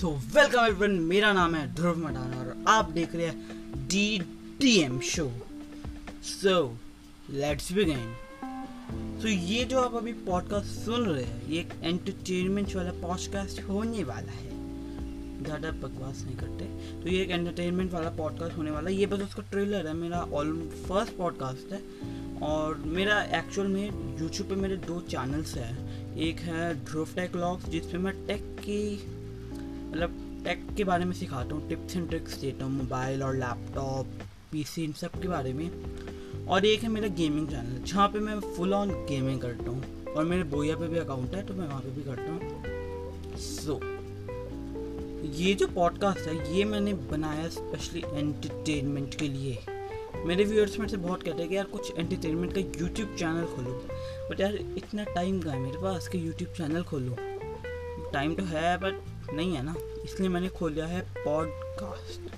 So welcome everyone मेरा नाम है ध्रुव मडाना और आप देख रहे हैं D D M show so let's begin so ये जो आप अभी पॉडकास्ट सुन रहे हैं, ये एक एंटरटेनमेंट वाला पॉडकास्ट होने वाला है। ज़्यादा बकवास नहीं करते। तो ये एक एंटरटेनमेंट वाला पॉडकास्ट होने वाला है। ये बस उसका ट्रेलर है, मेरा ऑल फ़र्स्ट पॉडकास्ट है। और मेरा एक्चुअल में यूट्यूब पे मेरे दो चैनल्स हैं। एक है ध्रुव टेक लॉग्स जिसपे मैं टेक की मतलब टेक के बारे में सिखाता हूँ टिप्स एंड ट्रिक्स देता हूँ मोबाइल और लैपटॉप पीसी इन सब के बारे में। और एक है मेरा गेमिंग चैनल जहाँ पे मैं फुल ऑन गेमिंग करता हूँ। और मेरे बोया पे भी अकाउंट है तो मैं वहाँ पे भी करता हूँ। सो so, ये जो पॉडकास्ट है ये मैंने बनाया स्पेशली एंटरटेनमेंट के लिए। मेरे व्यूअर्स में से बहुत कहते हैं कि यार कुछ एंटरटेनमेंट का यूट्यूब चैनल खोलो। बट यार इतना टाइम का है मेरे पास कि यूट्यूब चैनल खोलो? टाइम तो है बट नहीं है ना? इसलिए मैंने खोला है podcast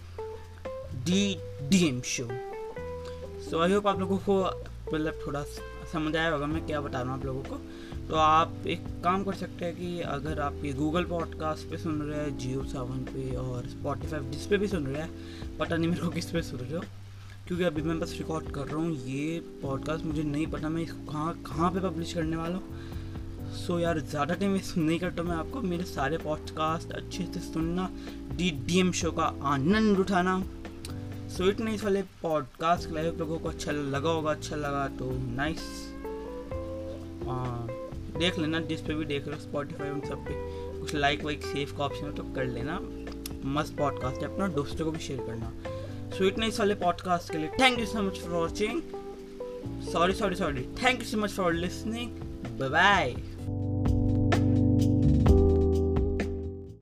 D D M show so I hope आप लोगों को मतलब थोड़ा समझ आया होगा मैं क्या बता रहा हूँ आप लोगों को। तो आप एक काम कर सकते हैं कि अगर आप ये गूगल पॉडकास्ट पे सुन रहे हैं जियो सेवन पे और स्पॉटीफाई जिस पे भी सुन रहे हैं, पता नहीं मेरे को किस पे सुन रहे हो, क्योंकि अभी मैं बस रिकॉर्ड कर रहा हूँ, ये पॉडकास्ट मुझे नहीं पता मैं इसको कहाँ कहाँ पे पब्लिश करने वाला हूँ। सो यार, ज़्यादा टाइम वेस्ट नहीं करता मैं आपको। मेरे सारे पॉडकास्ट अच्छे से सुनना डी डी एम शो का आनंद उठाना। सो इट नहीं वाले पॉडकास्ट लाइव लोगों को अच्छा लगा होगा अच्छा लगा तो नाइस देख लेना, जिस पे भी देख रहे हो स्पॉटीफाई उन सब पे। कुछ लाइक वाइक सेव का ऑप्शन है तो कर लेना। मस्त पॉडकास्ट है, अपना दोस्तों को भी शेयर करना। स्वीटनेस वाले पॉडकास्ट के लिए thank you so much for watching sorry sorry sorry thank you so much for listening bye bye